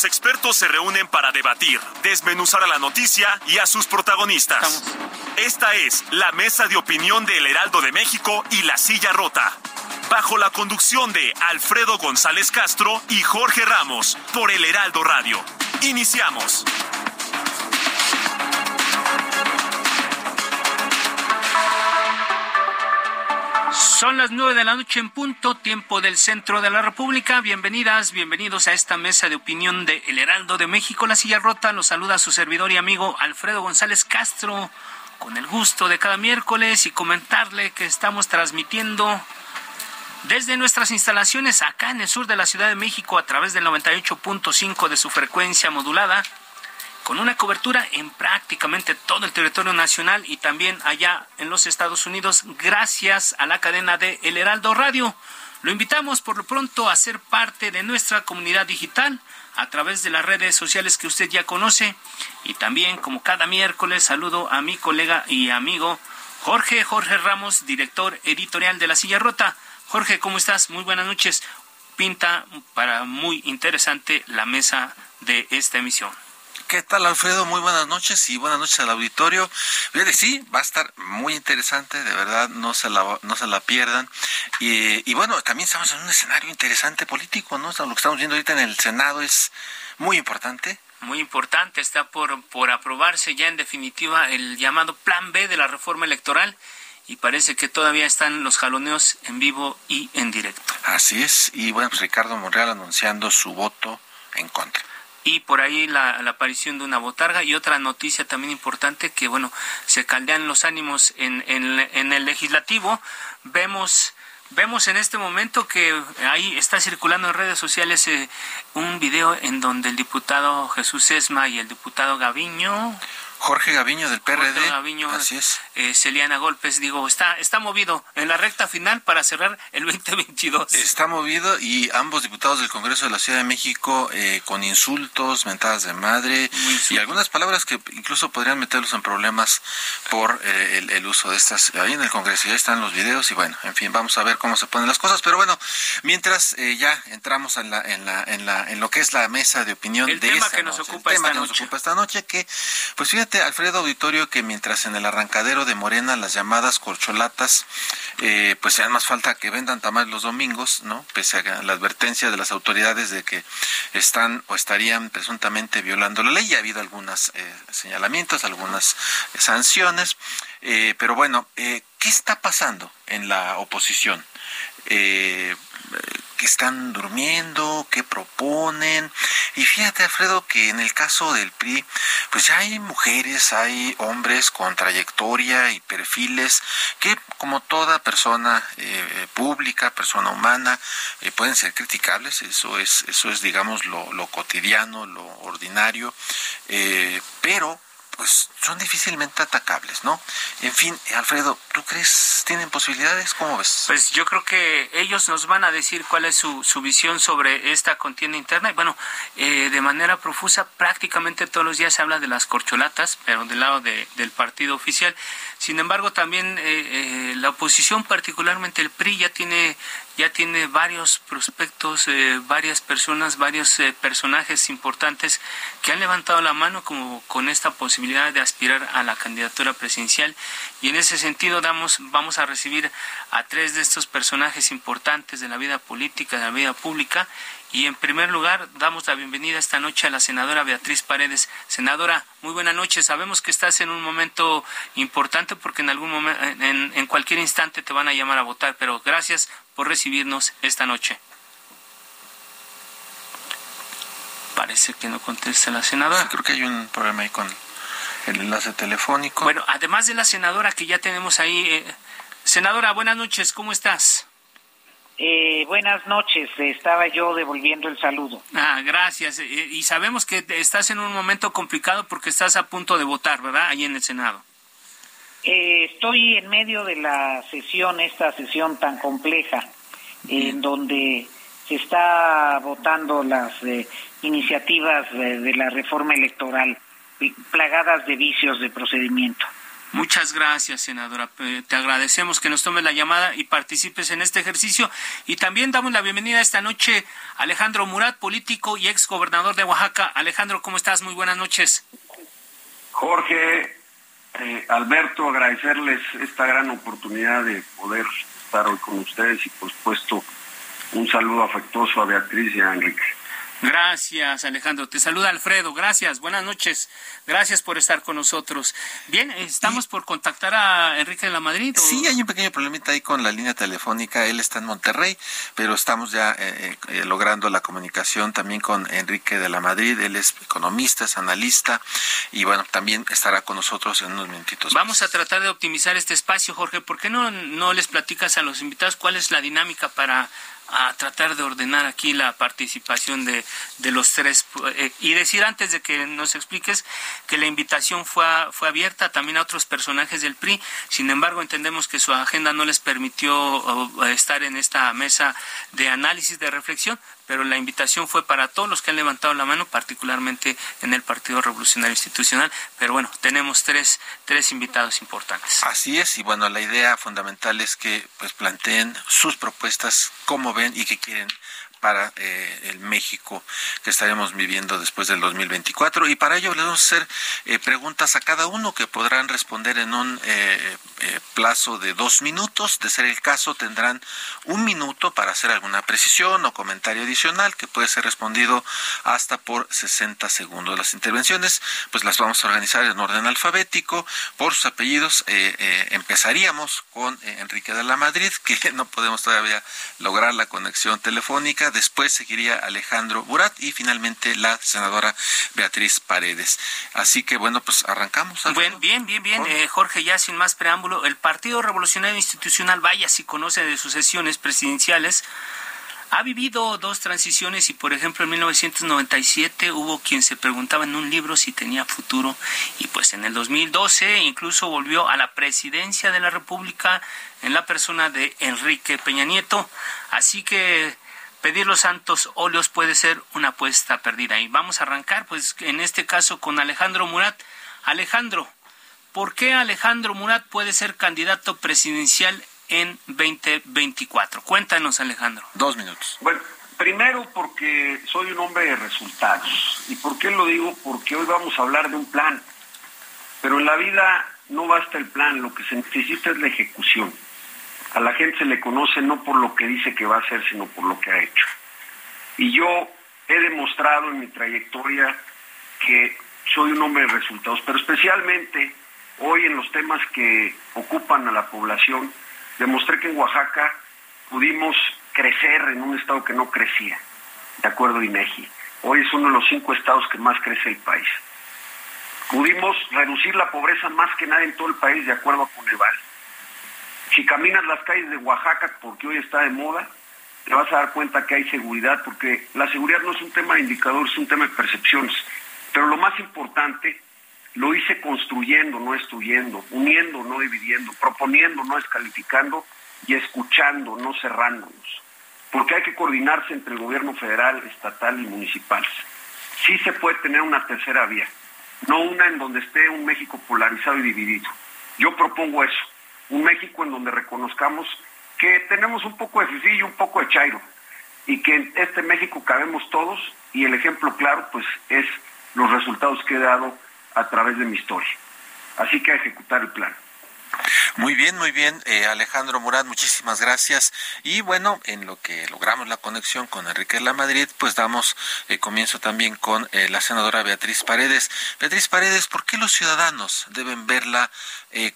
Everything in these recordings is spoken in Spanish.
Los expertos se reúnen para debatir, desmenuzar a la noticia y a sus protagonistas. Esta es la mesa de opinión de El Heraldo de México y La Silla Rota. Bajo la conducción de Alfredo González Castro y Jorge Ramos por El Heraldo Radio. Iniciamos. Son las nueve de la noche en punto, tiempo del centro de la República. Bienvenidas, bienvenidos a esta mesa de opinión de El Heraldo de México. La silla rota los saluda su servidor y amigo Alfredo González Castro, con el gusto de cada miércoles y comentarle que estamos transmitiendo desde nuestras instalaciones acá en el sur de la Ciudad de México a través del 98.5 de su frecuencia modulada con una cobertura en prácticamente todo el territorio nacional y también allá en los Estados Unidos, gracias a la cadena de El Heraldo Radio. Lo invitamos por lo pronto a ser parte de nuestra comunidad digital a través de las redes sociales que usted ya conoce y también como cada miércoles saludo a mi colega y amigo Jorge Jorge Ramos, director editorial de La Silla Rota. Jorge, ¿cómo estás? Muy buenas noches. Pinta para muy interesante la mesa de esta emisión. ¿Qué tal, Alfredo? Muy buenas noches y buenas noches al auditorio. Fíjate, sí, va a estar muy interesante, de verdad, no se la, no se la pierdan. Y, y bueno, también estamos en un escenario interesante político, ¿no? Lo que estamos viendo ahorita en el Senado es muy importante. Muy importante, está por, por aprobarse ya en definitiva el llamado Plan B de la reforma electoral y parece que todavía están los jaloneos en vivo y en directo. Así es, y bueno, pues Ricardo Monreal anunciando su voto en contra y por ahí la, la, aparición de una botarga y otra noticia también importante que bueno se caldean los ánimos en, en, en el legislativo. Vemos vemos en este momento que ahí está circulando en redes sociales eh, un video en donde el diputado Jesús Esma y el diputado Gaviño Jorge Gaviño del PRD. Jorge Gaviño, Así es. Eh, Celiana Golpes, digo, está, está movido en la recta final para cerrar el 2022. Está movido y ambos diputados del Congreso de la Ciudad de México eh, con insultos, mentadas de madre y algunas palabras que incluso podrían meterlos en problemas por eh, el, el, uso de estas ahí en el Congreso. Ya están los videos y bueno, en fin, vamos a ver cómo se ponen las cosas. Pero bueno, mientras eh, ya entramos en la, en la, en la, en lo que es la mesa de opinión el de tema esta que nos noche, ocupa el tema esta que noche. nos ocupa esta noche, que pues fíjate Alfredo Auditorio, que mientras en el arrancadero de Morena las llamadas corcholatas, eh, pues sean más falta que vendan tamales los domingos, ¿no? Pese a la advertencia de las autoridades de que están o estarían presuntamente violando la ley. Ya ha habido algunos eh, señalamientos, algunas eh, sanciones, pero bueno, ¿qué está pasando en la oposición? Eh, que están durmiendo, qué proponen. Y fíjate, Alfredo, que en el caso del PRI, pues hay mujeres, hay hombres con trayectoria y perfiles que, como toda persona eh, pública, persona humana, eh, pueden ser criticables. Eso es, eso es digamos, lo, lo cotidiano, lo ordinario. Eh, pero pues son difícilmente atacables, ¿no? En fin, Alfredo, ¿tú crees tienen posibilidades? ¿Cómo ves? Pues yo creo que ellos nos van a decir cuál es su, su visión sobre esta contienda interna. Y bueno, eh, de manera profusa, prácticamente todos los días se habla de las corcholatas, pero del lado de, del partido oficial. Sin embargo, también eh, eh, la oposición, particularmente el PRI, ya tiene ya tiene varios prospectos, eh, varias personas, varios eh, personajes importantes que han levantado la mano como con esta posibilidad de aspirar a la candidatura presidencial y en ese sentido damos vamos a recibir a tres de estos personajes importantes de la vida política, de la vida pública y en primer lugar, damos la bienvenida esta noche a la senadora Beatriz Paredes. Senadora, muy buena noche. Sabemos que estás en un momento importante porque en algún momento, en, en cualquier instante te van a llamar a votar, pero gracias por recibirnos esta noche. Parece que no contesta la senadora. Sí, creo que hay un problema ahí con el enlace telefónico. Bueno, además de la senadora que ya tenemos ahí, eh, senadora, buenas noches, ¿cómo estás? Eh, buenas noches, estaba yo devolviendo el saludo. Ah, gracias. Eh, y sabemos que estás en un momento complicado porque estás a punto de votar, ¿verdad? Ahí en el Senado. Eh, estoy en medio de la sesión, esta sesión tan compleja, en donde se está votando las iniciativas de la reforma electoral, plagadas de vicios de procedimiento. Muchas gracias, senadora. Te agradecemos que nos tomes la llamada y participes en este ejercicio. Y también damos la bienvenida esta noche a Alejandro Murat, político y ex gobernador de Oaxaca. Alejandro, ¿cómo estás? Muy buenas noches. Jorge, eh, Alberto, agradecerles esta gran oportunidad de poder estar hoy con ustedes y, por supuesto, un saludo afectuoso a Beatriz y a Enrique. Gracias, Alejandro. Te saluda Alfredo. Gracias. Buenas noches. Gracias por estar con nosotros. Bien, estamos por contactar a Enrique de la Madrid. Sí, hay un pequeño problemita ahí con la línea telefónica. Él está en Monterrey, pero estamos ya eh, eh, logrando la comunicación también con Enrique de la Madrid. Él es economista, es analista y bueno, también estará con nosotros en unos minutitos. Vamos a tratar de optimizar este espacio, Jorge. ¿Por qué no, no les platicas a los invitados cuál es la dinámica para a tratar de ordenar aquí la participación de, de los tres eh, y decir antes de que nos expliques que la invitación fue, fue abierta también a otros personajes del PRI, sin embargo entendemos que su agenda no les permitió estar en esta mesa de análisis, de reflexión, pero la invitación fue para todos los que han levantado la mano, particularmente en el Partido Revolucionario Institucional. Pero bueno, tenemos tres, tres invitados importantes. Así es, y bueno, la idea fundamental es que pues planteen sus propuestas, cómo ven y qué quieren para eh, el México que estaremos viviendo después del 2024. Y para ello les vamos a hacer eh, preguntas a cada uno que podrán responder en un eh, plazo de dos minutos. De ser el caso, tendrán un minuto para hacer alguna precisión o comentario adicional que puede ser respondido hasta por 60 segundos. Las intervenciones, pues las vamos a organizar en orden alfabético por sus apellidos. empezaríamos con Enrique de la Madrid, que no podemos todavía lograr la conexión telefónica después seguiría Alejandro Burat y finalmente la senadora Beatriz Paredes. Así que bueno, pues arrancamos. Bien, bien, bien, bien. Eh, Jorge, ya sin más preámbulo, el Partido Revolucionario Institucional, vaya si conoce de sus sesiones presidenciales, ha vivido dos transiciones y, por ejemplo, en 1997 hubo quien se preguntaba en un libro si tenía futuro y pues en el 2012 incluso volvió a la presidencia de la República en la persona de Enrique Peña Nieto. Así que pedir los santos óleos puede ser una apuesta perdida. Y vamos a arrancar, pues en este caso con Alejandro Murat. Alejandro, ¿por qué Alejandro Murat puede ser candidato presidencial en 2024? Cuéntanos, Alejandro. Dos minutos. Bueno, primero porque soy un hombre de resultados. ¿Y por qué lo digo? Porque hoy vamos a hablar de un plan. Pero en la vida no basta el plan, lo que se necesita es la ejecución. A la gente se le conoce no por lo que dice que va a hacer, sino por lo que ha hecho. Y yo he demostrado en mi trayectoria que soy un hombre de resultados, pero especialmente hoy en los temas que ocupan a la población, demostré que en Oaxaca pudimos crecer en un estado que no crecía, de acuerdo a INEGI. Hoy es uno de los cinco estados que más crece el país. Pudimos reducir la pobreza más que nada en todo el país, de acuerdo a Coneval. Si caminas las calles de Oaxaca, porque hoy está de moda, te vas a dar cuenta que hay seguridad, porque la seguridad no es un tema de indicadores, es un tema de percepciones. Pero lo más importante, lo hice construyendo, no destruyendo, uniendo, no dividiendo, proponiendo, no descalificando y escuchando, no cerrándonos. Porque hay que coordinarse entre el gobierno federal, estatal y municipal. Sí se puede tener una tercera vía, no una en donde esté un México polarizado y dividido. Yo propongo eso un México en donde reconozcamos que tenemos un poco de Fifi y un poco de Chairo, y que en este México cabemos todos, y el ejemplo claro pues es los resultados que he dado a través de mi historia. Así que a ejecutar el plan. Muy bien, muy bien, eh, Alejandro Murat, muchísimas gracias. Y bueno, en lo que logramos la conexión con Enrique de la Madrid, pues damos eh, comienzo también con eh, la senadora Beatriz Paredes. Beatriz Paredes, ¿por qué los ciudadanos deben verla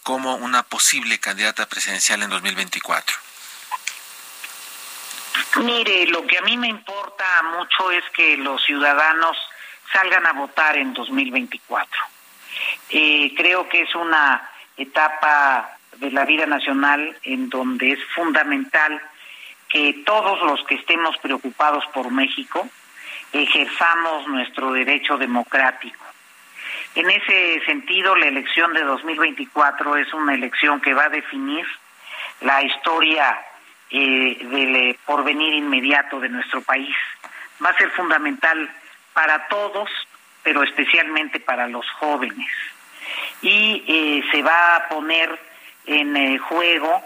como una posible candidata presidencial en 2024? Mire, lo que a mí me importa mucho es que los ciudadanos salgan a votar en 2024. creo que es una etapa de la vida nacional en donde es fundamental que todos los que estemos preocupados por México ejerzamos nuestro derecho democrático. En ese sentido, la elección de 2024 es una elección que va a definir la historia eh, del eh, porvenir inmediato de nuestro país. Va a ser fundamental para todos, pero especialmente para los jóvenes. Y eh, se va a poner en eh, juego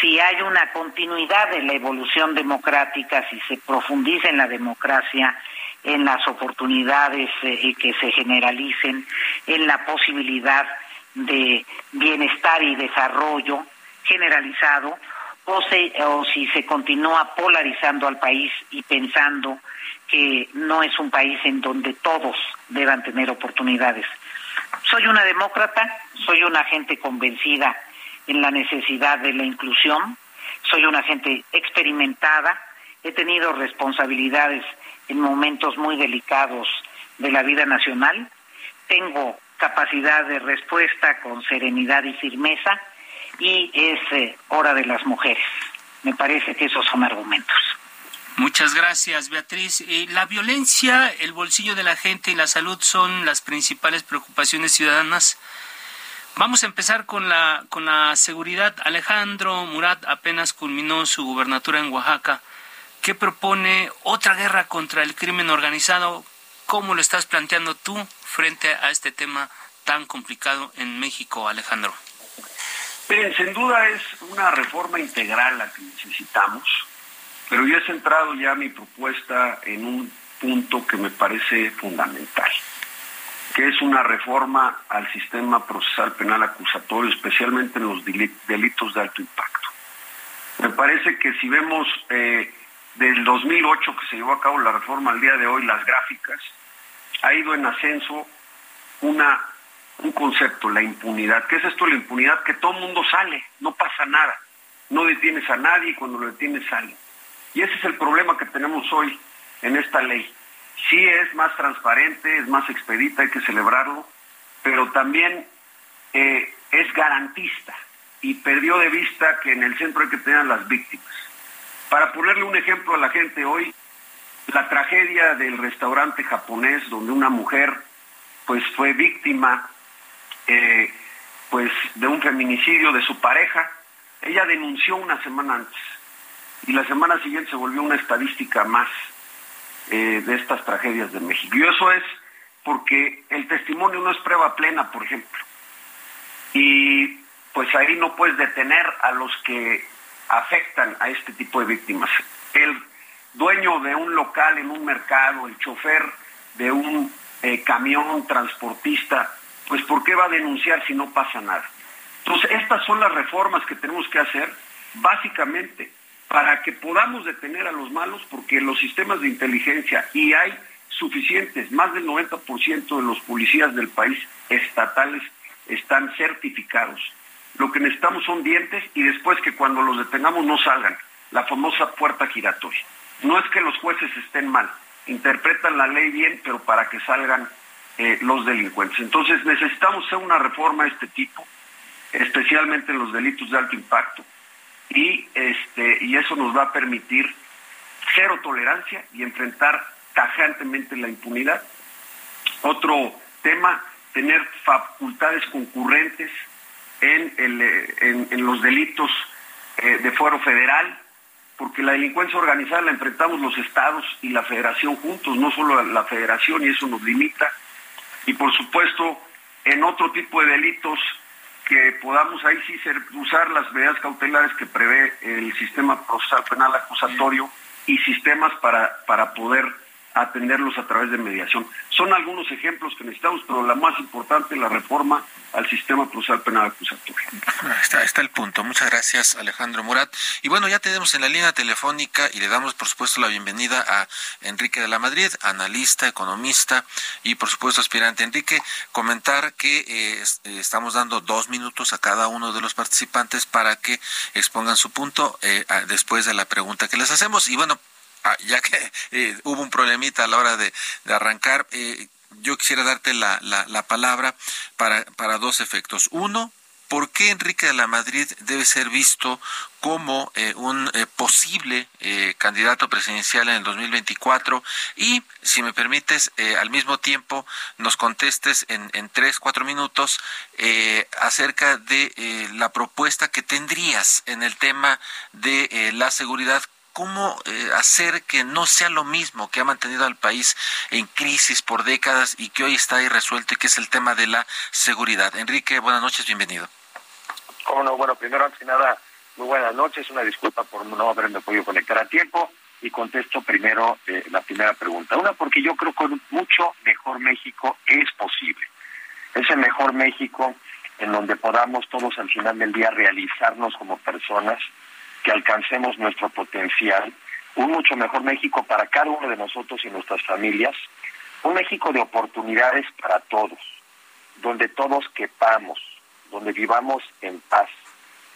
si hay una continuidad de la evolución democrática, si se profundiza en la democracia, en las oportunidades eh, que se generalicen, en la posibilidad de bienestar y desarrollo generalizado, o, o si se continúa polarizando al país y pensando que no es un país en donde todos deban tener oportunidades. Soy una demócrata, soy una gente convencida en la necesidad de la inclusión, soy una gente experimentada, he tenido responsabilidades en momentos muy delicados de la vida nacional, tengo capacidad de respuesta con serenidad y firmeza y es eh, hora de las mujeres. Me parece que esos son argumentos. Muchas gracias, Beatriz. Eh, la violencia, el bolsillo de la gente y la salud son las principales preocupaciones ciudadanas. Vamos a empezar con la, con la seguridad. Alejandro Murat apenas culminó su gubernatura en Oaxaca. ¿Qué propone otra guerra contra el crimen organizado? ¿Cómo lo estás planteando tú frente a este tema tan complicado en México, Alejandro? Miren, sin duda es una reforma integral la que necesitamos pero yo he centrado ya mi propuesta en un punto que me parece fundamental, que es una reforma al sistema procesal penal acusatorio, especialmente en los delitos de alto impacto. Me parece que si vemos eh, del 2008 que se llevó a cabo la reforma al día de hoy, las gráficas, ha ido en ascenso una, un concepto, la impunidad. ¿Qué es esto la impunidad? Que todo el mundo sale, no pasa nada. No detienes a nadie y cuando lo detienes sale. Y ese es el problema que tenemos hoy en esta ley. Sí es más transparente, es más expedita, hay que celebrarlo, pero también eh, es garantista y perdió de vista que en el centro hay que tener las víctimas. Para ponerle un ejemplo a la gente hoy, la tragedia del restaurante japonés donde una mujer pues fue víctima eh, pues de un feminicidio de su pareja, ella denunció una semana antes y la semana siguiente se volvió una estadística más eh, de estas tragedias de México. Y eso es porque el testimonio no es prueba plena, por ejemplo. Y pues ahí no puedes detener a los que afectan a este tipo de víctimas. El dueño de un local en un mercado, el chofer de un eh, camión transportista, pues ¿por qué va a denunciar si no pasa nada? Entonces, estas son las reformas que tenemos que hacer, básicamente, para que podamos detener a los malos, porque los sistemas de inteligencia, y hay suficientes, más del 90% de los policías del país estatales están certificados. Lo que necesitamos son dientes y después que cuando los detengamos no salgan, la famosa puerta giratoria. No es que los jueces estén mal, interpretan la ley bien, pero para que salgan eh, los delincuentes. Entonces necesitamos hacer una reforma de este tipo, especialmente en los delitos de alto impacto y este y eso nos va a permitir cero tolerancia y enfrentar tajantemente la impunidad. Otro tema, tener facultades concurrentes en, en, los delitos eh, de fuero federal, porque la delincuencia organizada la enfrentamos los estados y la federación juntos, no solo la federación, y eso nos limita. Y por supuesto, en otro tipo de delitos que podamos ahí sí ser, usar las medidas cautelares que prevé el sistema procesal penal acusatorio y sistemas para, para poder atenderlos a través de mediación. Son algunos ejemplos que necesitamos, pero la más importante es la reforma al sistema procesal penal acusatorio. Está, está el punto. Muchas gracias, Alejandro Murat. Y bueno, ya tenemos en la línea telefónica y le damos, por supuesto, la bienvenida a Enrique de la Madrid, analista, economista y, por supuesto, aspirante. Enrique, comentar que eh, eh, estamos dando dos minutos a cada uno de los participantes para que expongan su punto eh, después de la pregunta que les hacemos. Y bueno, Ah, ya que eh, hubo un problemita a la hora de, arrancar, eh, yo quisiera darte la, la, palabra para, para dos efectos. Uno, ¿por qué Enrique de la Madrid debe ser visto como eh, un eh, posible eh, candidato presidencial en el 2024 y si me permites al mismo tiempo nos contestes en, en tres cuatro minutos acerca de la propuesta que tendrías en el tema de la seguridad cómo hacer que no sea lo mismo que ha mantenido al país en crisis por décadas y que hoy está irresuelto y que es el tema de la seguridad. Enrique, buenas noches, bienvenido. Cómo no, bueno, primero antes que nada, muy buenas noches, una disculpa por no haberme podido conectar a tiempo y contesto primero eh, la primera pregunta. Una, porque yo creo que un mucho mejor México es posible. Ese mejor México en donde podamos todos al final del día realizarnos como personas, que alcancemos nuestro potencial, un mucho mejor México para cada uno de nosotros y nuestras familias, un México de oportunidades para todos, donde todos quepamos, donde vivamos en paz,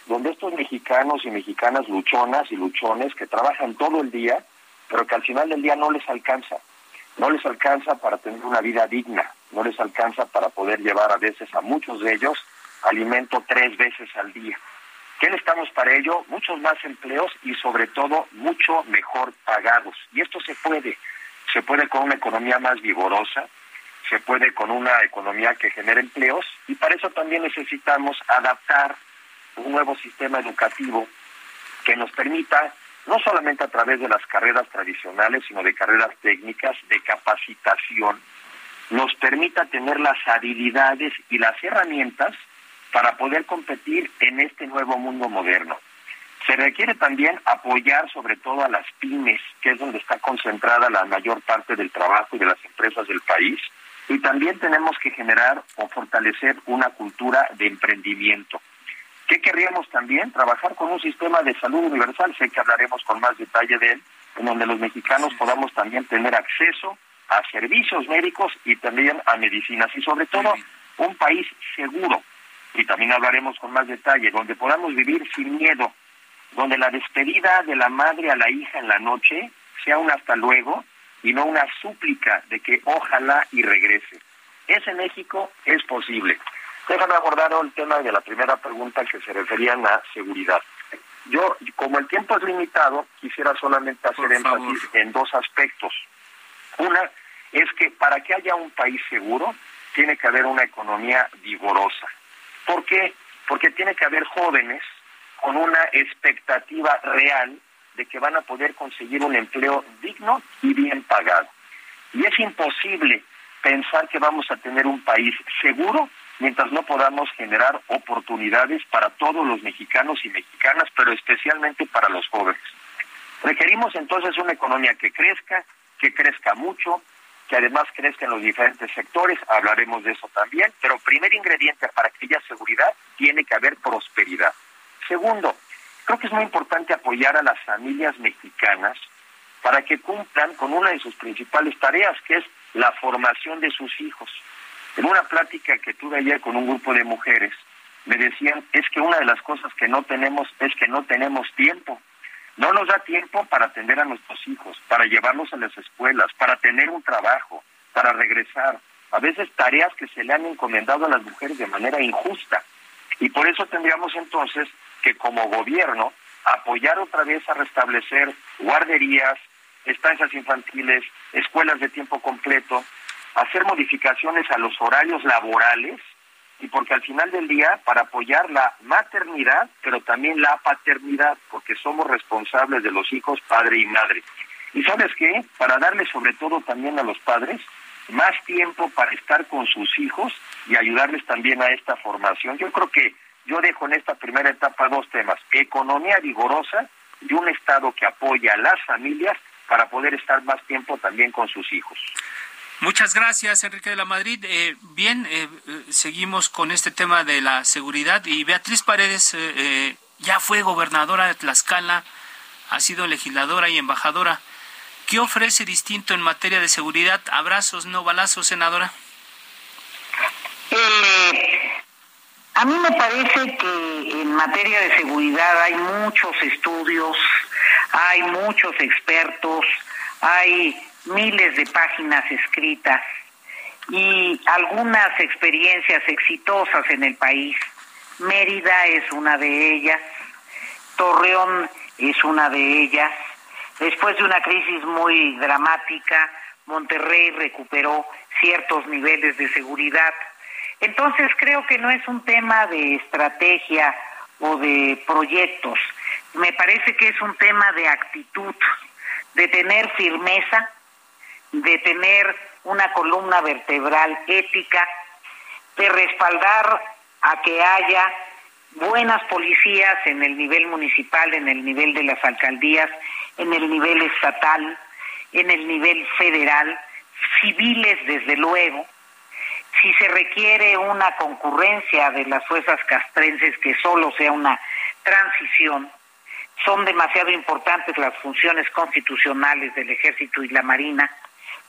donde estos mexicanos y mexicanas luchonas y luchones que trabajan todo el día, pero que al final del día no les alcanza, no les alcanza para tener una vida digna, no les alcanza para poder llevar a veces a muchos de ellos alimento tres veces al día. ¿Qué necesitamos para ello? Muchos más empleos y sobre todo mucho mejor pagados. Y esto se puede, se puede con una economía más vigorosa, se puede con una economía que genere empleos y para eso también necesitamos adaptar un nuevo sistema educativo que nos permita, no solamente a través de las carreras tradicionales, sino de carreras técnicas, de capacitación, nos permita tener las habilidades y las herramientas para poder competir en este nuevo mundo moderno. Se requiere también apoyar sobre todo a las pymes, que es donde está concentrada la mayor parte del trabajo y de las empresas del país, y también tenemos que generar o fortalecer una cultura de emprendimiento. ¿Qué querríamos también? Trabajar con un sistema de salud universal, sé que hablaremos con más detalle de él, en donde los mexicanos podamos también tener acceso a servicios médicos y también a medicinas y sobre todo un país seguro. Y también hablaremos con más detalle, donde podamos vivir sin miedo, donde la despedida de la madre a la hija en la noche sea un hasta luego y no una súplica de que ojalá y regrese. Ese México es posible. Déjame abordar el tema de la primera pregunta que se refería a la seguridad. Yo, como el tiempo es limitado, quisiera solamente hacer énfasis en dos aspectos. Una es que para que haya un país seguro, tiene que haber una economía vigorosa. ¿Por qué? Porque tiene que haber jóvenes con una expectativa real de que van a poder conseguir un empleo digno y bien pagado. Y es imposible pensar que vamos a tener un país seguro mientras no podamos generar oportunidades para todos los mexicanos y mexicanas, pero especialmente para los jóvenes. Requerimos entonces una economía que crezca, que crezca mucho, que además crezca en los diferentes sectores, hablaremos de eso también, pero primer ingrediente para que haya seguridad tiene que haber prosperidad. Segundo, Creo que es muy importante apoyar a las familias mexicanas para que cumplan con una de sus principales tareas, que es la formación de sus hijos. En una plática que tuve ayer con un grupo de mujeres, me decían, es que una de las cosas que no tenemos es que no tenemos tiempo. No nos da tiempo para atender a nuestros hijos, para llevarlos a las escuelas, para tener un trabajo, para regresar. A veces tareas que se le han encomendado a las mujeres de manera injusta. Y por eso tendríamos entonces que como gobierno apoyar otra vez a restablecer guarderías, estancias infantiles, escuelas de tiempo completo, hacer modificaciones a los horarios laborales y porque al final del día para apoyar la maternidad, pero también la paternidad, porque somos responsables de los hijos, padre y madre. Y sabes qué, para darle sobre todo también a los padres más tiempo para estar con sus hijos y ayudarles también a esta formación. Yo creo que yo dejo en esta primera etapa dos temas, economía vigorosa y un Estado que apoya a las familias para poder estar más tiempo también con sus hijos. Muchas gracias, Enrique de la Madrid. Eh, bien, eh, eh, seguimos con este tema de la seguridad y Beatriz Paredes ya fue gobernadora de Tlaxcala, ha sido legisladora y embajadora. ¿Qué ofrece distinto en materia de seguridad? Abrazos, no balazos, senadora. A mí me parece que en materia de seguridad hay muchos estudios, hay muchos expertos, hay miles de páginas escritas y algunas experiencias exitosas en el país Mérida es una de ellas, Torreón es una de ellas. Después de una crisis muy dramática, Monterrey recuperó ciertos niveles de seguridad. Entonces creo que no es un tema de estrategia o de proyectos, me parece que es un tema de actitud, de tener firmeza, de tener una columna vertebral ética, de respaldar a que haya buenas policías en el nivel municipal, en el nivel de las alcaldías, en el nivel estatal, en el nivel federal, civiles desde luego. Si se requiere una concurrencia de las fuerzas castrenses que solo sea una transición, son demasiado importantes las funciones constitucionales del ejército y la marina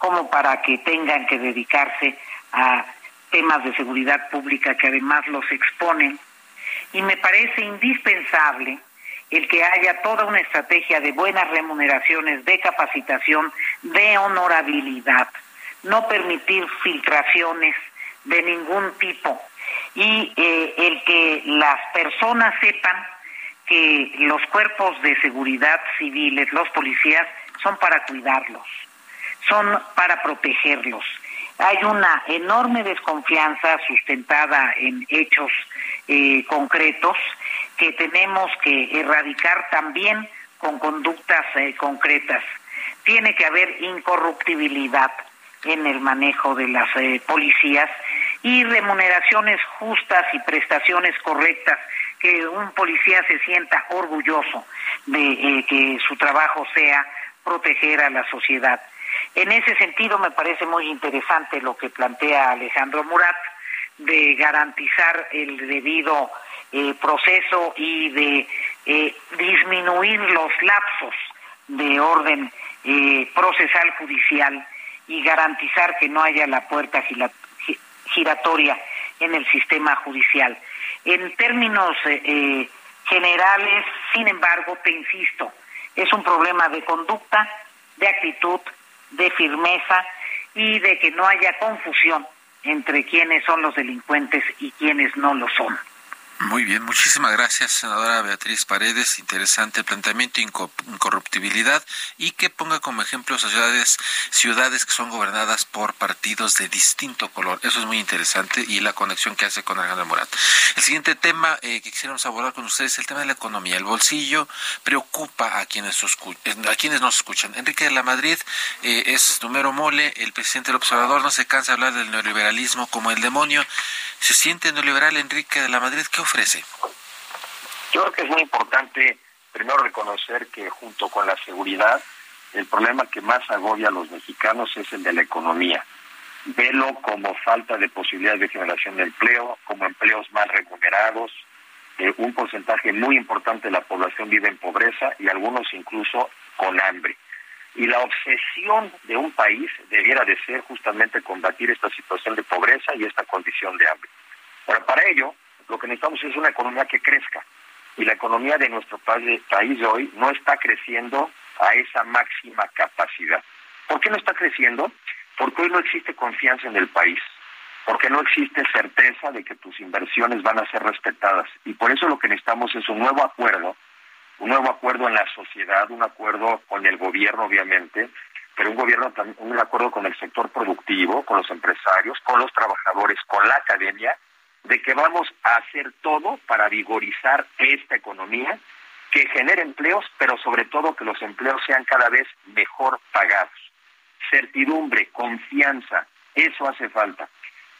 como para que tengan que dedicarse a temas de seguridad pública que además los exponen. Y me parece indispensable el que haya toda una estrategia de buenas remuneraciones, de capacitación, de honorabilidad, no permitir filtraciones de ningún tipo y eh, el que las personas sepan que los cuerpos de seguridad civiles, los policías, son para cuidarlos, son para protegerlos. Hay una enorme desconfianza sustentada en hechos eh, concretos que tenemos que erradicar también con conductas eh, concretas. Tiene que haber incorruptibilidad en el manejo de las eh, policías y remuneraciones justas y prestaciones correctas que un policía se sienta orgulloso de que su trabajo sea proteger a la sociedad. En ese sentido me parece muy interesante lo que plantea Alejandro Murat de garantizar el debido eh, proceso y de eh, disminuir los lapsos de orden procesal judicial y garantizar que no haya la puerta giratoria en el sistema judicial. En términos eh, eh, generales, sin embargo, te insisto, es un problema de conducta, de actitud, de firmeza y de que no haya confusión entre quienes son los delincuentes y quienes no lo son. Muy bien, muchísimas gracias, senadora Beatriz Paredes. Interesante planteamiento, incorruptibilidad y que ponga como ejemplo ciudades, ciudades que son gobernadas por partidos de distinto color. Eso es muy interesante y la conexión que hace con Alejandro Morat. El siguiente tema eh, que quisiéramos abordar con ustedes es el tema de la economía. El bolsillo preocupa a quienes, a quienes nos escuchan. Enrique de la Madrid eh, es número mole. El presidente del observador no se cansa de hablar del neoliberalismo como el demonio. ¿Se siente neoliberal Enrique de la Madrid? ¿Qué ofrece? Yo creo que es muy importante primero reconocer que junto con la seguridad, el problema que más agobia a los mexicanos es el de la economía. Velo como falta de posibilidades de generación de empleo, como empleos mal remunerados, eh, un porcentaje muy importante de la población vive en pobreza y algunos incluso con hambre. Y la obsesión de un país debiera de ser justamente combatir esta situación de pobreza y esta condición de hambre. Ahora, para ello, lo que necesitamos es una economía que crezca. Y la economía de nuestro país de hoy no está creciendo a esa máxima capacidad. ¿Por qué no está creciendo? Porque hoy no existe confianza en el país, porque no existe certeza de que tus inversiones van a ser respetadas. Y por eso lo que necesitamos es un nuevo acuerdo un nuevo acuerdo en la sociedad, un acuerdo con el gobierno, obviamente, pero un gobierno un acuerdo con el sector productivo, con los empresarios, con los trabajadores, con la academia, de que vamos a hacer todo para vigorizar esta economía, que genere empleos, pero sobre todo que los empleos sean cada vez mejor pagados. Certidumbre, confianza, eso hace falta.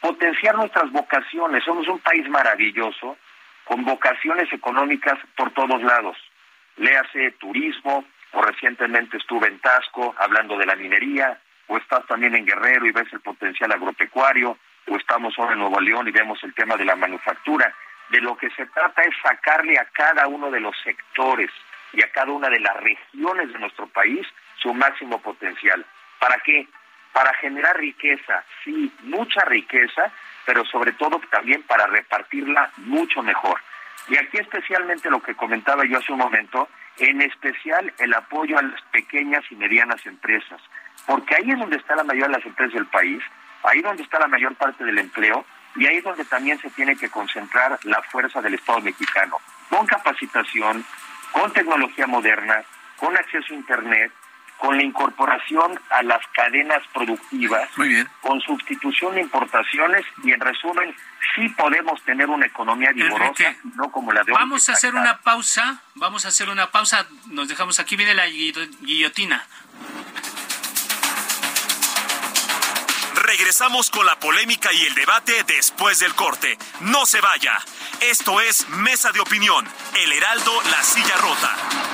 Potenciar nuestras vocaciones, somos un país maravilloso, con vocaciones económicas por todos lados léase turismo, o recientemente estuve en Tasco hablando de la minería, o estás también en Guerrero y ves el potencial agropecuario, o estamos ahora en Nuevo León y vemos el tema de la manufactura. De lo que se trata es sacarle a cada uno de los sectores y a cada una de las regiones de nuestro país su máximo potencial. ¿Para qué? Para generar riqueza, sí, mucha riqueza, pero sobre todo también para repartirla mucho mejor. Y aquí especialmente lo que comentaba yo hace un momento, en especial el apoyo a las pequeñas y medianas empresas, porque ahí es donde está la mayoría de las empresas del país, ahí donde está la mayor parte del empleo Y ahí es donde también se tiene que concentrar la fuerza del Estado mexicano, con capacitación, con tecnología moderna, con acceso a Internet, con la incorporación a las cadenas productivas, con sustitución de importaciones y en resumen, sí podemos tener una economía vigorosa, no como la de hoy. Vamos a hacer una pausa, vamos a hacer una pausa, nos dejamos aquí, viene la guillotina. Regresamos con la polémica y el debate después del corte. No se vaya. Esto es Mesa de Opinión, El Heraldo, La Silla Rota.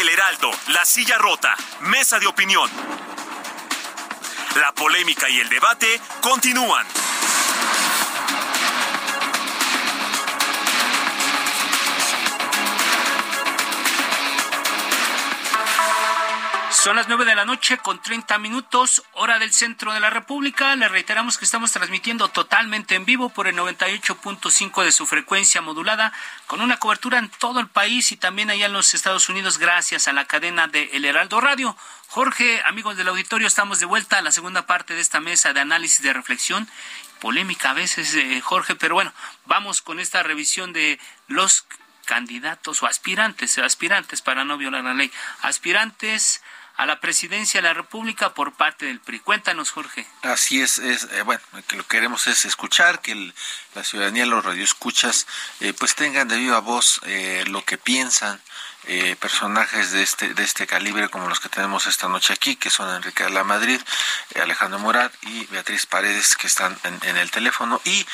El Heraldo, La Silla Rota, Mesa de Opinión. La polémica y el debate continúan. Son las nueve de la noche con 30 minutos, hora del centro de la República. Le reiteramos que estamos transmitiendo totalmente en vivo por el 98.5 de su frecuencia modulada, con una cobertura en todo el país y también allá en los Estados Unidos, gracias a la cadena de El Heraldo Radio. Jorge, amigos del auditorio, estamos de vuelta a la segunda parte de esta mesa de análisis de reflexión. Polémica a veces, eh, Jorge, pero bueno, vamos con esta revisión de los candidatos o aspirantes, aspirantes para no violar la ley, aspirantes a la presidencia de la República por parte del PRI. Cuéntanos, Jorge. Así es, es eh, bueno, que lo que queremos es escuchar, que la ciudadanía, los radioescuchas, eh, pues tengan de viva voz eh, lo que piensan eh, personajes de este de este calibre como los que tenemos esta noche aquí, que son Enrique de la Madrid, Alejandro Murat y Beatriz Paredes, que están en, en el teléfono. Y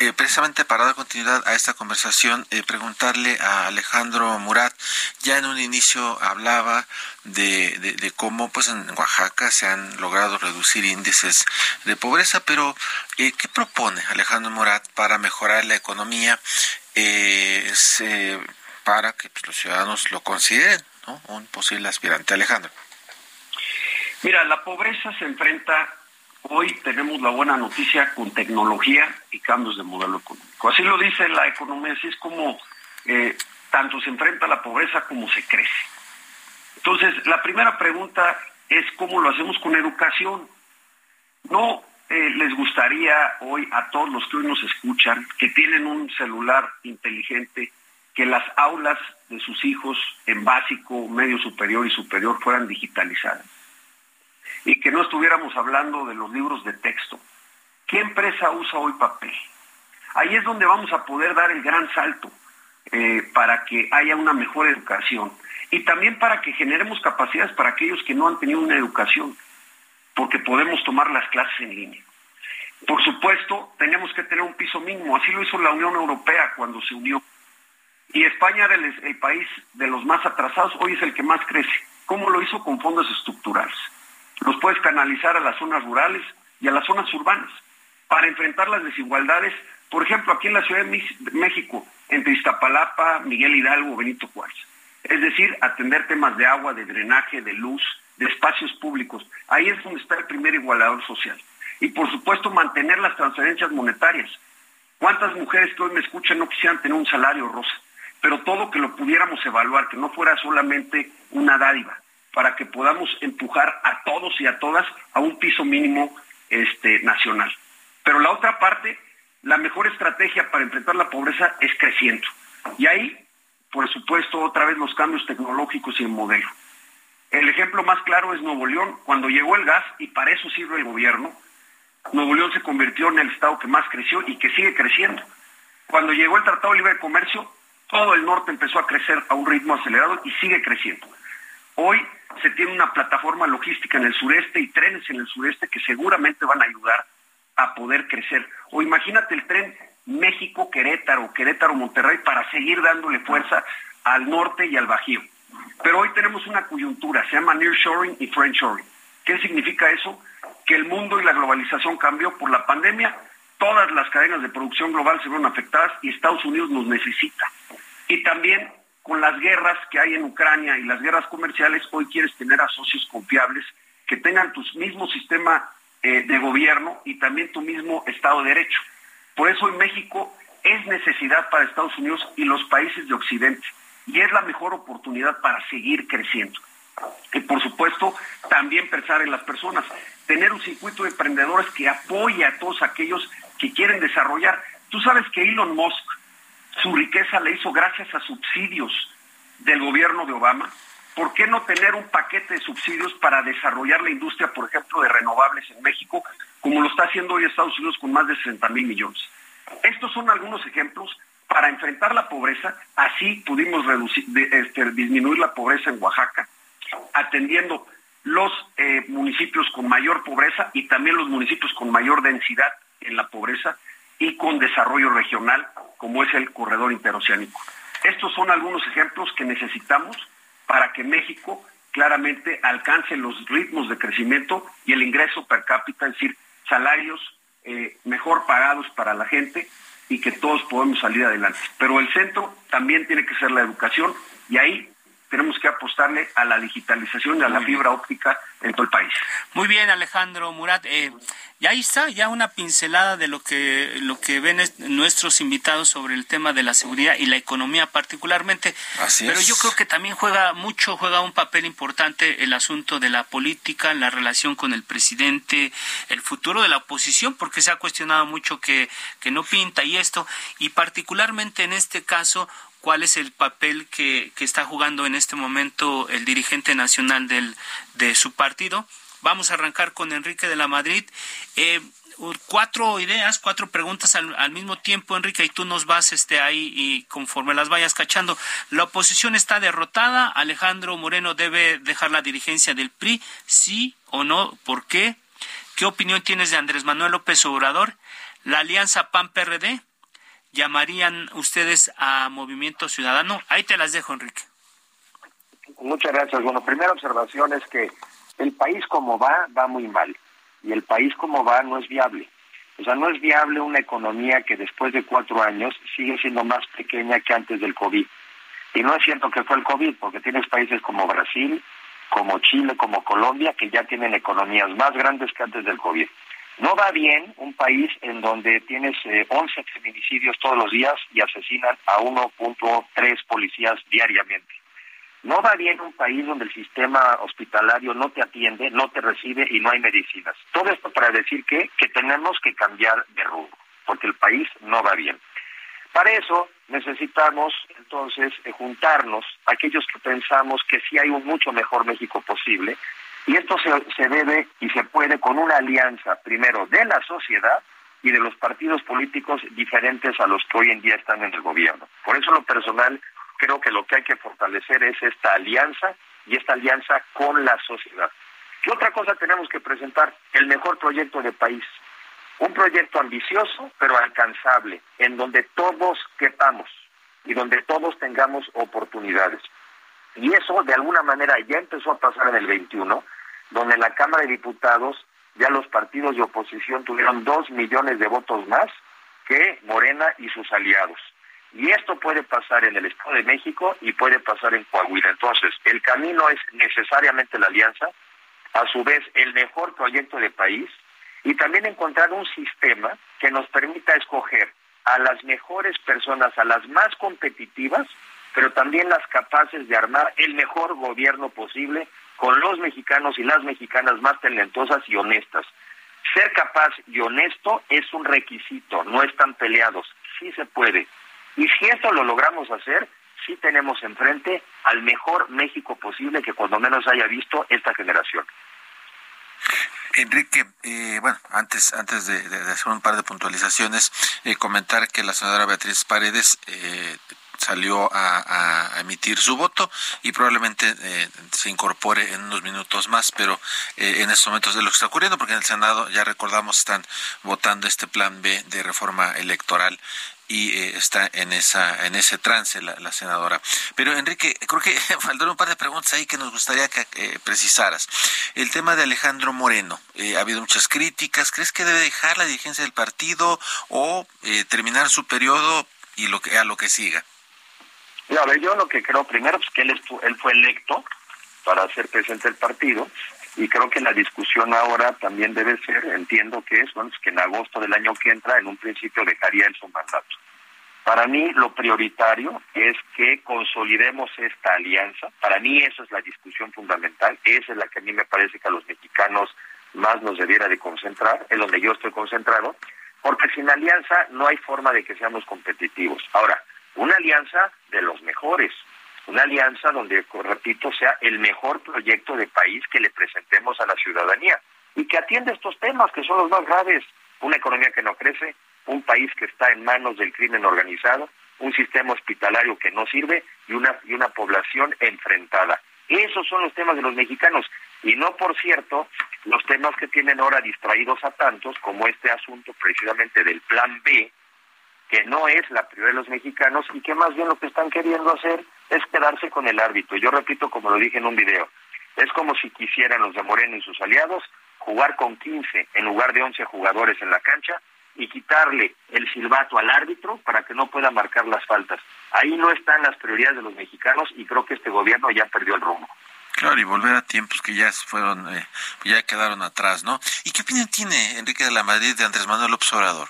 eh, precisamente para dar continuidad a esta conversación, eh, preguntarle a Alejandro Murat, ya en un inicio hablaba de, cómo pues en Oaxaca se han logrado reducir índices de pobreza, pero eh, ¿qué propone Alejandro Murat para mejorar la economía para que pues, los ciudadanos lo consideren ¿no? un posible aspirante? Alejandro. Mira, la pobreza se enfrenta Hoy tenemos la buena noticia con tecnología y cambios de modelo económico. Así lo dice la economía, así es como eh, tanto se enfrenta la pobreza como se crece. Entonces, la primera pregunta es cómo lo hacemos con educación. No eh, les gustaría hoy a todos los que hoy nos escuchan, que tienen un celular inteligente, que las aulas de sus hijos en básico, medio superior y superior fueran digitalizadas y que no estuviéramos hablando de los libros de texto. ¿Qué empresa usa hoy papel? Ahí es donde vamos a poder dar el gran salto eh, para que haya una mejor educación y también para que generemos capacidades para aquellos que no han tenido una educación, porque podemos tomar las clases en línea. Por supuesto, tenemos que tener un piso mínimo, así lo hizo la Unión Europea cuando se unió. Y España era el, el país de los más atrasados, hoy es el que más crece. ¿Cómo lo hizo? Con fondos estructurales los puedes canalizar a las zonas rurales y a las zonas urbanas para enfrentar las desigualdades, por ejemplo, aquí en la Ciudad de México, entre Iztapalapa, Miguel Hidalgo, Benito Juárez. Es decir, atender temas de agua, de drenaje, de luz, de espacios públicos. Ahí es donde está el primer igualador social. Y por supuesto, mantener las transferencias monetarias. ¿Cuántas mujeres que hoy me escuchan no quisieran tener un salario rosa? Pero todo que lo pudiéramos evaluar, que no fuera solamente una dádiva, para que podamos empujar a todos y a todas a un piso mínimo este, nacional. Pero la otra parte, la mejor estrategia para enfrentar la pobreza es creciendo. Y ahí, por supuesto, otra vez los cambios tecnológicos y el modelo. El ejemplo más claro es Nuevo León. Cuando llegó el gas, y para eso sirve el gobierno, Nuevo León se convirtió en el estado que más creció y que sigue creciendo. Cuando llegó el Tratado de Libre Comercio, todo el norte empezó a crecer a un ritmo acelerado y sigue creciendo. Hoy se tiene una plataforma logística en el sureste y trenes en el sureste que seguramente van a ayudar a poder crecer. O imagínate el tren México-Querétaro, Querétaro-Monterrey para seguir dándole fuerza al norte y al Bajío. Pero hoy tenemos una coyuntura, se llama nearshoring y friendshoring. ¿Qué significa eso? Que el mundo y la globalización cambió por la pandemia, todas las cadenas de producción global se vieron afectadas y Estados Unidos nos necesita. Y también con las guerras que hay en Ucrania y las guerras comerciales, hoy quieres tener a socios confiables que tengan tu mismo sistema eh, de gobierno y también tu mismo Estado de Derecho. Por eso en México es necesidad para Estados Unidos y los países de Occidente y es la mejor oportunidad para seguir creciendo. Y por supuesto, también pensar en las personas, tener un circuito de emprendedores que apoye a todos aquellos que quieren desarrollar. Tú sabes que Elon Musk, su riqueza le hizo gracias a subsidios del gobierno de Obama. ¿Por qué no tener un paquete de subsidios para desarrollar la industria, por ejemplo, de renovables en México, como lo está haciendo hoy Estados Unidos con más de 60 mil millones? Estos son algunos ejemplos para enfrentar la pobreza, así pudimos reducir, este, disminuir la pobreza en Oaxaca, atendiendo los eh, municipios con mayor pobreza y también los municipios con mayor densidad en la pobreza y con desarrollo regional, como es el corredor interoceánico. Estos son algunos ejemplos que necesitamos para que México claramente alcance los ritmos de crecimiento y el ingreso per cápita, es decir, salarios eh, mejor pagados para la gente y que todos podemos salir adelante. Pero el centro también tiene que ser la educación y ahí tenemos que apostarle a la digitalización y a la fibra óptica en todo el país. Muy bien, Alejandro Murat. Eh, y ahí está ya una pincelada de lo que lo que ven nuestros invitados sobre el tema de la seguridad y la economía particularmente. Pero yo creo que también juega mucho, juega un papel importante el asunto de la política, la relación con el presidente, el futuro de la oposición, porque se ha cuestionado mucho que, que no pinta y esto, y particularmente en este caso, cuál es el papel que, que está jugando en este momento el dirigente nacional del, de su partido Vamos a arrancar con Enrique de la Madrid. Eh, cuatro ideas, cuatro preguntas al, mismo tiempo, Enrique, y tú nos vas este, ahí y conforme las vayas cachando. La oposición está derrotada, Alejandro Moreno debe dejar la dirigencia del PRI, sí o no, ¿por qué? ¿Qué opinión tienes de Andrés Manuel López Obrador? La alianza PAN-PRD, ¿llamarían ustedes a Movimiento Ciudadano? Ahí te las dejo, Enrique. Muchas gracias. Bueno, primera observación es que el país como va, va muy mal. Y el país como va no es viable. O sea, no es viable una economía que después de cuatro años sigue siendo más pequeña que antes del COVID. Y no es cierto que fue el COVID, porque tienes países como Brasil, como Chile, como Colombia, que ya tienen economías más grandes que antes del COVID. No va bien un país en donde tienes 11 eh, feminicidios todos los días y asesinan a 1.3 policías diariamente. No va bien un país donde el sistema hospitalario no te atiende, no te recibe y no hay medicinas. Todo esto para decir que, que tenemos que cambiar de rumbo, porque el país no va bien. Para eso necesitamos entonces eh, juntarnos aquellos que pensamos que sí hay un mucho mejor México posible y esto se, se debe y se puede con una alianza primero de la sociedad y de los partidos políticos diferentes a los que hoy en día están en el gobierno. Por eso lo personal creo que lo que hay que fortalecer es esta alianza y esta alianza con la sociedad. ¿Qué otra cosa tenemos que presentar? El mejor proyecto de país. Un proyecto ambicioso, pero alcanzable, en donde todos quepamos y donde todos tengamos oportunidades. Y eso, de alguna manera, ya empezó a pasar en el 21, donde en la Cámara de Diputados ya los partidos de oposición tuvieron dos millones de votos más que Morena y sus aliados. Y esto puede pasar en el Estado de México y puede pasar en Coahuila. Entonces, el camino es necesariamente la alianza, a su vez el mejor proyecto de país y también encontrar un sistema que nos permita escoger a las mejores personas, a las más competitivas, pero también las capaces de armar el mejor gobierno posible con los mexicanos y las mexicanas más talentosas y honestas. Ser capaz y honesto es un requisito, no están peleados, sí se puede. Y si esto lo logramos hacer, sí tenemos enfrente al mejor México posible que cuando menos haya visto esta generación. Enrique, eh, bueno, antes antes de, hacer un par de puntualizaciones, eh, comentar que la senadora Beatriz Paredes eh, salió a, emitir su voto y probablemente eh, se incorpore en unos minutos más, pero eh, en estos momentos de lo que está ocurriendo, porque en el Senado, ya recordamos, están votando este plan B de reforma electoral y eh, está en esa en ese trance la, senadora. Pero Enrique, creo que faltaron un par de preguntas ahí que nos gustaría que eh, precisaras. El tema de Alejandro Moreno, eh, ha habido muchas críticas. ¿Crees que debe dejar la dirigencia del partido o terminar su periodo y lo que a lo que siga? A ver, yo lo que creo primero es que él, él fue electo para ser presidente del partido y creo que la discusión ahora también debe ser, entiendo que es, bueno, que en agosto del año que entra, en un principio dejaría él su mandato. Para mí lo prioritario es que consolidemos esta alianza. Para mí esa es la discusión fundamental, esa es la que a mí me parece que a los mexicanos más nos debiera de concentrar, es donde yo estoy concentrado, porque sin alianza no hay forma de que seamos competitivos. Ahora, una alianza de los mejores, una alianza donde, repito, sea el mejor proyecto de país que le presentemos a la ciudadanía y que atienda estos temas que son los más graves. Una economía que no crece, un país que está en manos del crimen organizado, un sistema hospitalario que no sirve y una, y una población enfrentada. Esos son los temas de los mexicanos y no, por cierto, los temas que tienen ahora distraídos a tantos, como este asunto precisamente del Plan B, que no es la prioridad de los mexicanos y que más bien lo que están queriendo hacer es quedarse con el árbitro. Yo repito, como lo dije en un video, es como si quisieran los de Moreno y sus aliados jugar con 15 en lugar de 11 jugadores en la cancha y quitarle el silbato al árbitro para que no pueda marcar las faltas. Ahí no están las prioridades de los mexicanos y creo que este gobierno ya perdió el rumbo. Claro, y volver a tiempos que ya fueron, eh, ya quedaron atrás, ¿no? ¿Y qué opinión tiene Enrique de la Madrid de Andrés Manuel López Obrador?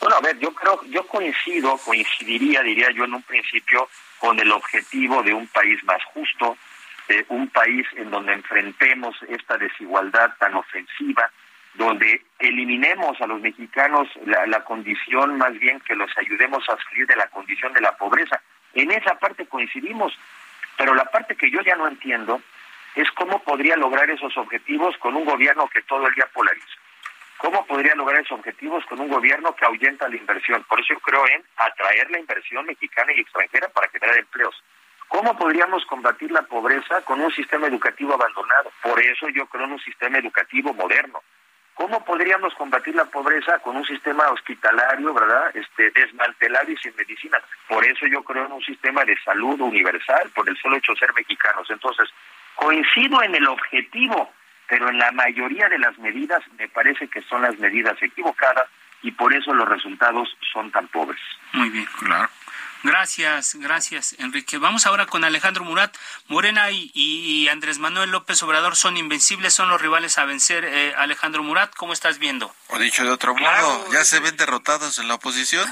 Bueno, a ver, yo creo, yo coincido, coincidiría, diría yo en un principio, con el objetivo de un país más justo, de un país en donde enfrentemos esta desigualdad tan ofensiva, donde eliminemos a los mexicanos la, la, condición, más bien que los ayudemos a salir de la condición de la pobreza. En esa parte coincidimos, pero la parte que yo ya no entiendo es cómo podría lograr esos objetivos con un gobierno que todo el día polariza. ¿Cómo podría lograr esos objetivos con un gobierno que ahuyenta la inversión? Por eso yo creo en atraer la inversión mexicana y extranjera para generar empleos. ¿Cómo podríamos combatir la pobreza con un sistema educativo abandonado? Por eso yo creo en un sistema educativo moderno. ¿Cómo podríamos combatir la pobreza con un sistema hospitalario, verdad, este, desmantelado y sin medicina? Por eso yo creo en un sistema de salud universal, por el solo hecho de ser mexicanos. Entonces, coincido en el objetivo, pero en la mayoría de las medidas me parece que son las medidas equivocadas y por eso los resultados son tan pobres. Muy bien, claro. Gracias, gracias, Enrique. Vamos ahora con Alejandro Murat. Morena y, Andrés Manuel López Obrador son invencibles, son los rivales a vencer. Eh, Alejandro Murat, ¿cómo estás viendo? O dicho de otro modo, ¿ya se ven derrotados en la oposición?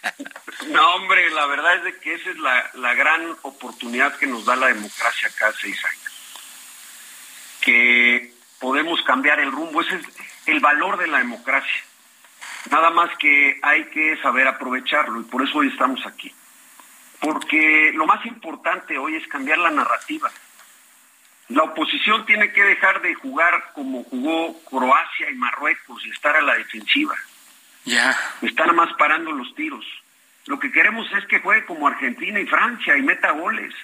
no, hombre, la verdad es de que esa es la, la gran oportunidad que nos da la democracia cada seis años que podemos cambiar el rumbo. Ese es el valor de la democracia. Nada más que hay que saber aprovecharlo y por eso hoy estamos aquí. Porque lo más importante hoy es cambiar la narrativa. La oposición tiene que dejar de jugar como jugó Croacia y Marruecos y estar a la defensiva. Ya. Están más parando los tiros. Lo que queremos es que juegue como Argentina y Francia y meta goles.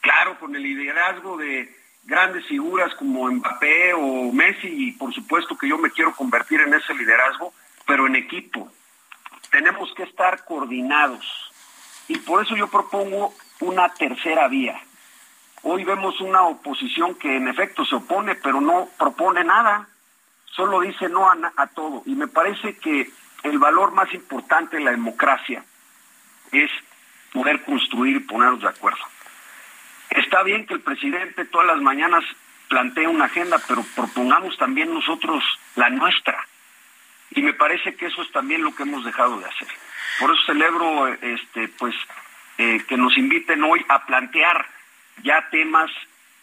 Claro, con el liderazgo de, grandes figuras como Mbappé o Messi y por supuesto que yo me quiero convertir en ese liderazgo, pero en equipo. Tenemos que estar coordinados y por eso yo propongo una tercera vía. Hoy vemos una oposición que en efecto se opone, pero no propone nada, solo dice no a, a todo. Y me parece que el valor más importante de la democracia es poder construir y ponernos de acuerdo. Está bien que el presidente todas las mañanas plantee una agenda, pero propongamos también nosotros la nuestra. Y me parece que eso es también lo que hemos dejado de hacer. Por eso celebro este, pues, eh, que nos inviten hoy a plantear ya temas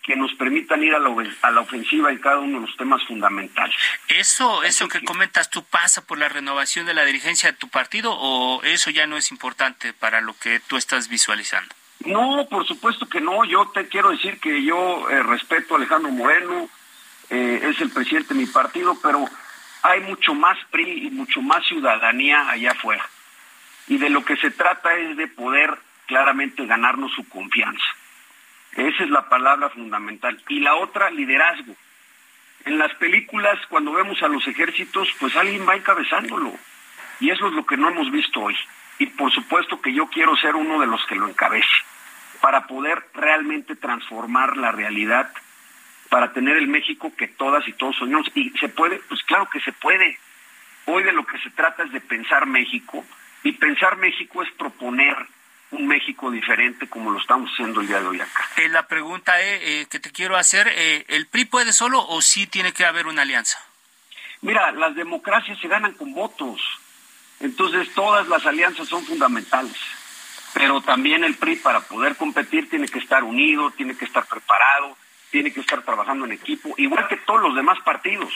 que nos permitan ir a la, a la, ofensiva en cada uno de los temas fundamentales. ¿Eso, eso que comentas, tú pasa por la renovación de la dirigencia de tu partido o eso ya no es importante para lo que tú estás visualizando? No, por supuesto que no. Yo te quiero decir que yo eh, respeto a Alejandro Moreno, eh, es el presidente de mi partido, pero hay mucho más PRI y mucho más ciudadanía allá afuera. Y de lo que se trata es de poder claramente ganarnos su confianza. Esa es la palabra fundamental. Y la otra, liderazgo. En las películas, cuando vemos a los ejércitos, pues alguien va encabezándolo. Y eso es lo que no hemos visto hoy. Y por supuesto que yo quiero ser uno de los que lo encabece, para poder realmente transformar la realidad, para tener el México que todas y todos soñamos. ¿Y se puede? Pues claro que se puede. Hoy de lo que se trata es de pensar México, y pensar México es proponer un México diferente como lo estamos haciendo el día de hoy acá. Eh, la pregunta eh, que te quiero hacer, eh, ¿el PRI puede solo o sí tiene que haber una alianza? Mira, las democracias se ganan con votos, entonces todas las alianzas son fundamentales, pero también el PRI para poder competir tiene que estar unido, tiene que estar preparado, tiene que estar trabajando en equipo, igual que todos los demás partidos.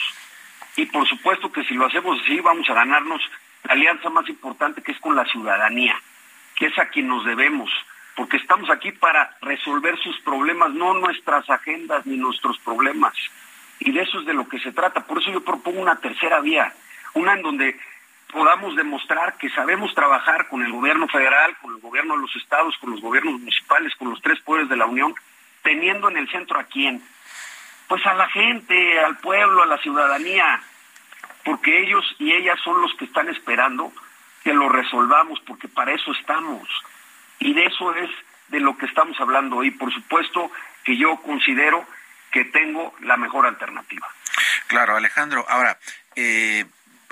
Y por supuesto que si lo hacemos así vamos a ganarnos la alianza más importante que es con la ciudadanía que es a quien nos debemos, porque estamos aquí para resolver sus problemas, no nuestras agendas ni nuestros problemas. Y de eso es de lo que se trata. Por eso yo propongo una tercera vía, una en donde podamos demostrar que sabemos trabajar con el gobierno federal, con el gobierno de los estados, con los gobiernos municipales, con los tres poderes de la Unión, teniendo en el centro a quién? Pues a la gente, al pueblo, a la ciudadanía, porque ellos y ellas son los que están esperando que lo resolvamos, porque para eso estamos. Y de eso es de lo que estamos hablando hoy. Por supuesto que yo considero que tengo la mejor alternativa. Claro, Alejandro. Ahora, eh,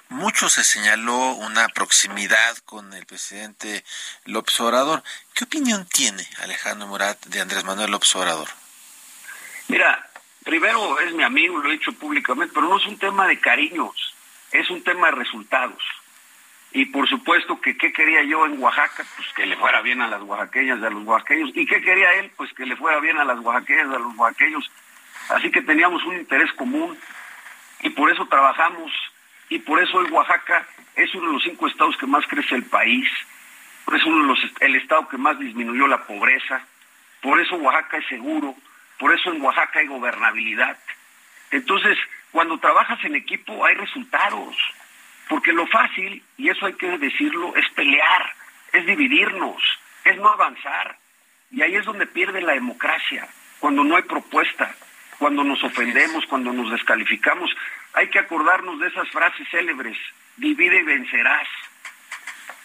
mucho se señaló una proximidad con el presidente López Obrador. ¿Qué opinión tiene Alejandro Murat de Andrés Manuel López Obrador? Mira, primero es mi amigo, lo he dicho públicamente, pero no es un tema de cariños, es un tema de resultados. Y por supuesto que qué quería yo en Oaxaca, pues que le fuera bien a las oaxaqueñas a los oaxaqueños. ¿Y qué quería él? Pues que le fuera bien a las oaxaqueñas a los oaxaqueños. Así que teníamos un interés común y por eso trabajamos. Y por eso hoy Oaxaca es uno de los cinco estados que más crece el país. Es uno de los, el estado que más disminuyó la pobreza. Por eso Oaxaca es seguro. Por eso en Oaxaca hay gobernabilidad. Entonces, cuando trabajas en equipo hay resultados. Porque lo fácil, y eso hay que decirlo, es pelear, es dividirnos, es no avanzar. Y ahí es donde pierde la democracia, cuando no hay propuesta, cuando nos ofendemos, cuando nos descalificamos. Hay que acordarnos de esas frases célebres, divide y vencerás.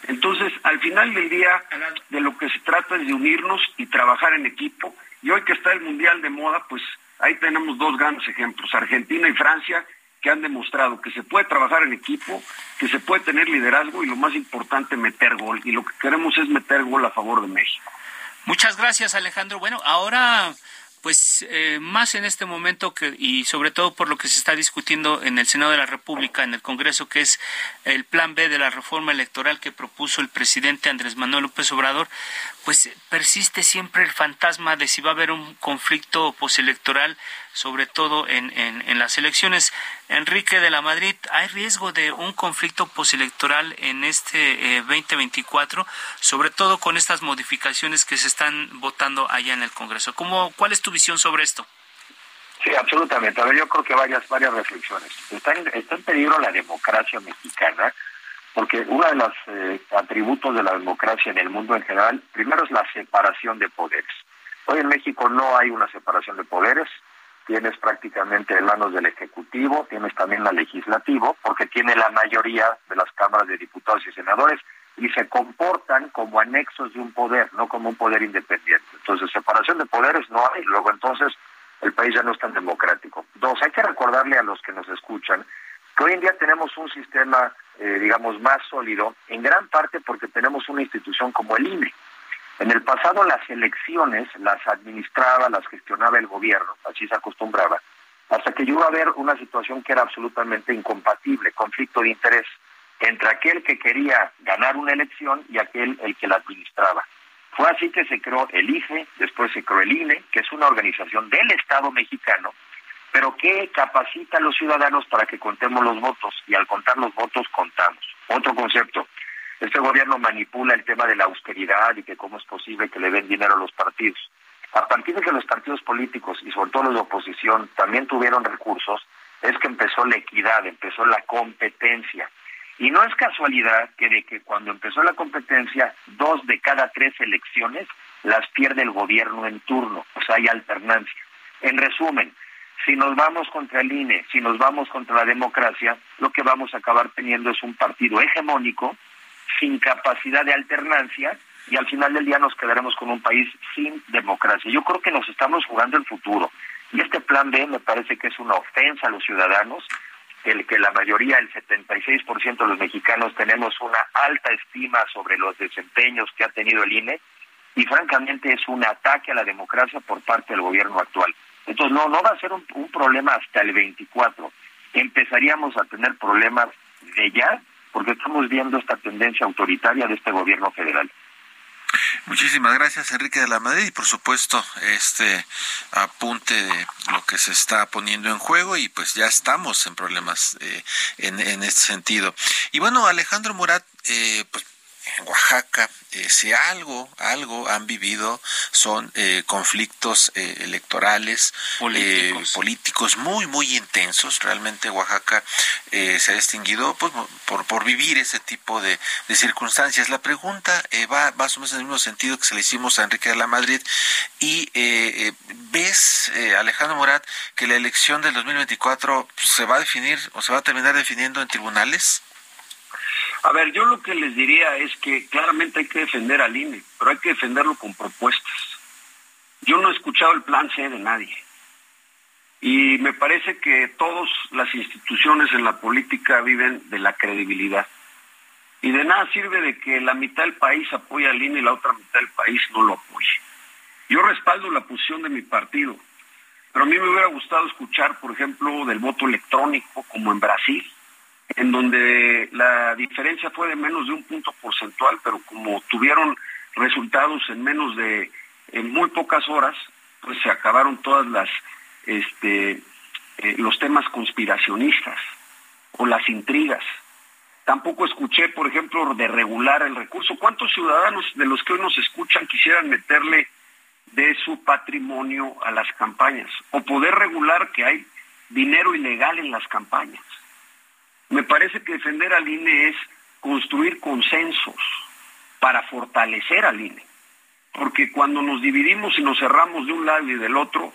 Entonces, al final del día, de lo que se trata es de unirnos y trabajar en equipo. Y hoy que está el Mundial de Moda, pues ahí tenemos dos grandes ejemplos, Argentina y Francia, que han demostrado que se puede trabajar en equipo, que se puede tener liderazgo y lo más importante, meter gol. Y lo que queremos es meter gol a favor de México. Muchas gracias, Alejandro. Bueno, ahora pues eh, más en este momento que y sobre todo por lo que se está discutiendo en el Senado de la República, en el Congreso, que es el plan B de la reforma electoral que propuso el presidente Andrés Manuel López Obrador, pues persiste siempre el fantasma de si va a haber un conflicto postelectoral sobre todo en, en, las elecciones. Enrique de la Madrid, ¿hay riesgo de un conflicto postelectoral en este 2024, eh, sobre todo con estas modificaciones que se están votando allá en el Congreso? ¿Cómo, ¿Cuál es tu visión sobre esto? Sí, absolutamente. A ver, yo creo que varias, varias reflexiones. Está en, está en peligro la democracia mexicana, porque uno de los eh, atributos de la democracia en el mundo en general, primero es la separación de poderes. Hoy en México no hay una separación de poderes, tienes prácticamente en manos del Ejecutivo, tienes también la Legislativo, porque tiene la mayoría de las cámaras de diputados y senadores y se comportan como anexos de un poder, no como un poder independiente. Entonces, separación de poderes no hay, luego entonces el país ya no es tan democrático. Dos, hay que recordarle a los que nos escuchan hoy en día tenemos un sistema, eh, digamos, más sólido, en gran parte porque tenemos una institución como el INE. En el pasado las elecciones las administraba, las gestionaba el gobierno, así se acostumbraba, hasta que llegó a haber una situación que era absolutamente incompatible, conflicto de interés entre aquel que quería ganar una elección y aquel el que la administraba. Fue así que se creó el IFE, después se creó el INE, que es una organización del Estado mexicano, pero que capacita a los ciudadanos para que contemos los votos y al contar los votos contamos. Otro concepto, este gobierno manipula el tema de la austeridad y que cómo es posible que le den dinero a los partidos. A partir de que los partidos políticos y sobre todo los de oposición también tuvieron recursos, es que empezó la equidad, empezó la competencia. Y no es casualidad que de que cuando empezó la competencia, dos de cada tres elecciones las pierde el gobierno en turno, o sea, hay alternancia. En resumen, si nos vamos contra el INE, si nos vamos contra la democracia, lo que vamos a acabar teniendo es un partido hegemónico, sin capacidad de alternancia, y al final del día nos quedaremos con un país sin democracia. Yo creo que nos estamos jugando el futuro. Y este plan B me parece que es una ofensa a los ciudadanos, el que la mayoría, el 76% de los mexicanos, tenemos una alta estima sobre los desempeños que ha tenido el INE, y francamente es un ataque a la democracia por parte del gobierno actual. Entonces, no, no va a ser un, problema hasta el 24. Empezaríamos a tener problemas de ya, porque estamos viendo esta tendencia autoritaria de este gobierno federal. Muchísimas gracias, Enrique de la Madrid, y por supuesto, este apunte de lo que se está poniendo en juego, y pues ya estamos en problemas eh, en, en este sentido. Y bueno, Alejandro Murat, eh, pues en Oaxaca, eh, si algo, algo han vivido son eh, conflictos eh, electorales, políticos. muy, muy intensos. Realmente Oaxaca se ha distinguido pues, por, por vivir ese tipo de, de circunstancias. La pregunta va más o menos en el mismo sentido que se le hicimos a Enrique de la Madrid. Y ves, Alejandro Morat, que la elección del 2024 se va a definir o se va a terminar definiendo en tribunales. A ver, yo lo que les diría es que claramente hay que defender al INE, pero hay que defenderlo con propuestas. Yo no he escuchado el plan C de nadie. Y me parece que todas las instituciones en la política viven de la credibilidad. Y de nada sirve de que la mitad del país apoye al INE y la otra mitad del país no lo apoye. Yo respaldo la posición de mi partido, pero a mí me hubiera gustado escuchar, por ejemplo, del voto electrónico, como en Brasil, en donde la diferencia fue de menos de un punto porcentual, pero como tuvieron resultados en menos de en muy pocas horas, pues se acabaron todas las este eh, los temas conspiracionistas o las intrigas. Tampoco escuché, por ejemplo, de regular el recurso. ¿Cuántos ciudadanos de los que hoy nos escuchan quisieran meterle de su patrimonio a las campañas o poder regular que hay dinero ilegal en las campañas? Me parece que defender al INE es construir consensos para fortalecer al INE. Porque cuando nos dividimos y nos cerramos de un lado y del otro,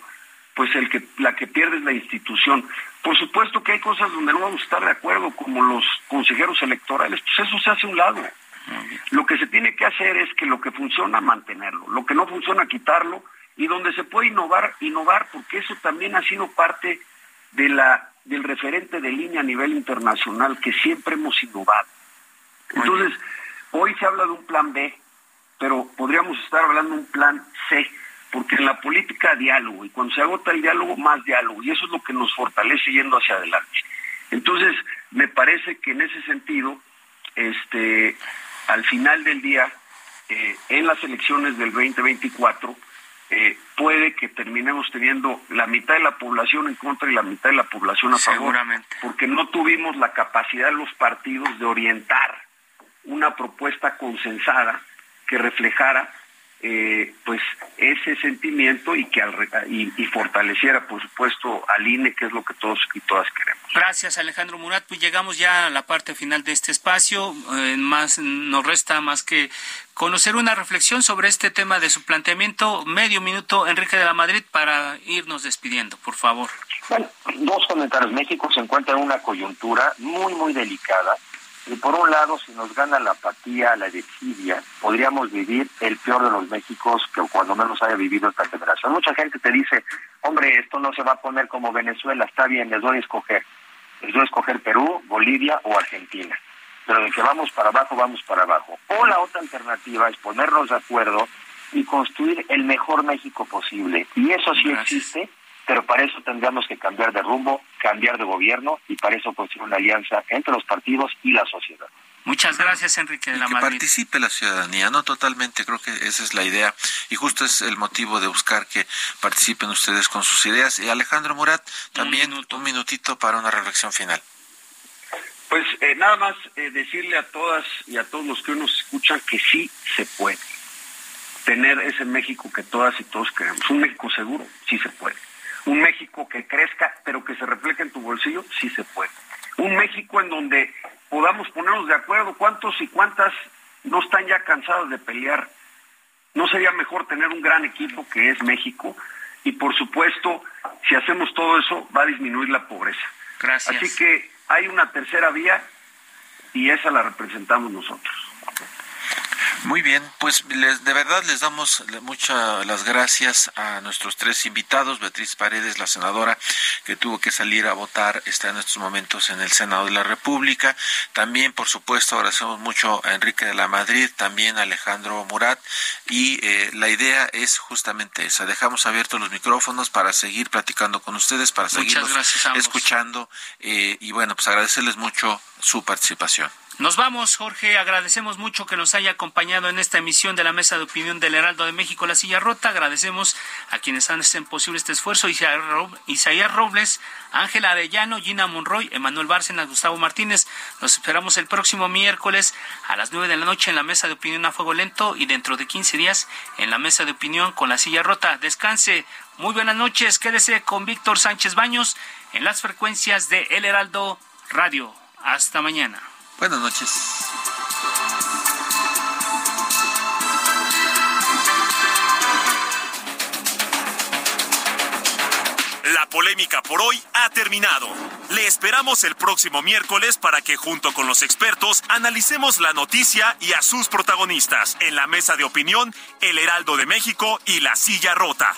pues el que, la que pierde es la institución. Por supuesto que hay cosas donde no vamos a estar de acuerdo, como los consejeros electorales, pues eso se hace a un lado. Lo que se tiene que hacer es que lo que funciona, mantenerlo, lo que no funciona, quitarlo, y donde se puede innovar, innovar, porque eso también ha sido parte de la del referente de línea a nivel internacional que siempre hemos innovado. Entonces, hoy se habla de un plan B, pero podríamos estar hablando de un plan C, porque en la política diálogo, y cuando se agota el diálogo, más diálogo, y eso es lo que nos fortalece yendo hacia adelante. Entonces, me parece que en ese sentido, este, al final del día, eh, en las elecciones del 2024, eh, puede que terminemos teniendo la mitad de la población en contra y la mitad de la población a favor. Seguramente. Porque no tuvimos la capacidad de los partidos de orientar una propuesta consensada que reflejara eh, pues ese sentimiento y que y, fortaleciera por supuesto al INE que es lo que todos y todas queremos. Gracias Alejandro Murat, pues llegamos ya a la parte final de este espacio, eh, más nos resta más que conocer una reflexión sobre este tema de su planteamiento, medio minuto Enrique de la Madrid para irnos despidiendo, por favor. Bueno, dos comentarios. México se encuentra en una coyuntura muy muy delicada y por un lado, si nos gana la apatía, la desidia, podríamos vivir el peor de los Méxicos que cuando menos haya vivido esta generación. Mucha gente te dice, hombre, esto no se va a poner como Venezuela, está bien, les doy a escoger. Les doy a escoger Perú, Bolivia o Argentina. Pero de que vamos para abajo, vamos para abajo. O la otra alternativa es ponernos de acuerdo y construir el mejor México posible. Y eso sí existe pero para eso tendríamos que cambiar de rumbo, cambiar de gobierno y para eso construir una alianza entre los partidos y la sociedad. Muchas gracias, Enrique de la Que participe la ciudadanía, no totalmente, creo que esa es la idea y justo es el motivo de buscar que participen ustedes con sus ideas. Y Alejandro Murat, también un, minutito para una reflexión final. Pues eh, nada más eh, decirle a todas y a todos los que hoy nos escuchan que sí se puede tener ese México que todas y todos queremos, un México seguro, sí se puede un México que crezca, pero que se refleje en tu bolsillo, sí se puede. Un México en donde podamos ponernos de acuerdo. ¿Cuántos y cuántas no están ya cansados de pelear? ¿No sería mejor tener un gran equipo que es México? Y por supuesto, si hacemos todo eso, va a disminuir la pobreza. Gracias. Así que hay una tercera vía y esa la representamos nosotros. Muy bien, pues les, de verdad les damos muchas las gracias a nuestros tres invitados. Beatriz Paredes, la senadora que tuvo que salir a votar, está en estos momentos en el Senado de la República. También, por supuesto, agradecemos mucho a Enrique de la Madrid, también a Alejandro Murat. Y eh, la idea es justamente esa. Dejamos abiertos los micrófonos para seguir platicando con ustedes, para seguir escuchando. Eh, y bueno, pues agradecerles mucho su participación. Nos vamos, Jorge. Agradecemos mucho que nos haya acompañado en esta emisión de la Mesa de Opinión del Heraldo de México, La Silla Rota. Agradecemos a quienes hacen posible este esfuerzo. Isaías Robles, Ángela Arellano, Gina Monroy, Emanuel Bárcenas, Gustavo Martínez. Nos esperamos el próximo miércoles a las nueve de la noche en la Mesa de Opinión a Fuego Lento y dentro de 15 días en la Mesa de Opinión con La Silla Rota. Descanse. Muy buenas noches. Quédese con Víctor Sánchez Baños en las frecuencias de El Heraldo Radio. Hasta mañana. Buenas noches. La polémica por hoy ha terminado. Le esperamos el próximo miércoles para que junto con los expertos analicemos la noticia y a sus protagonistas en la mesa de opinión El Heraldo de México y La Silla Rota.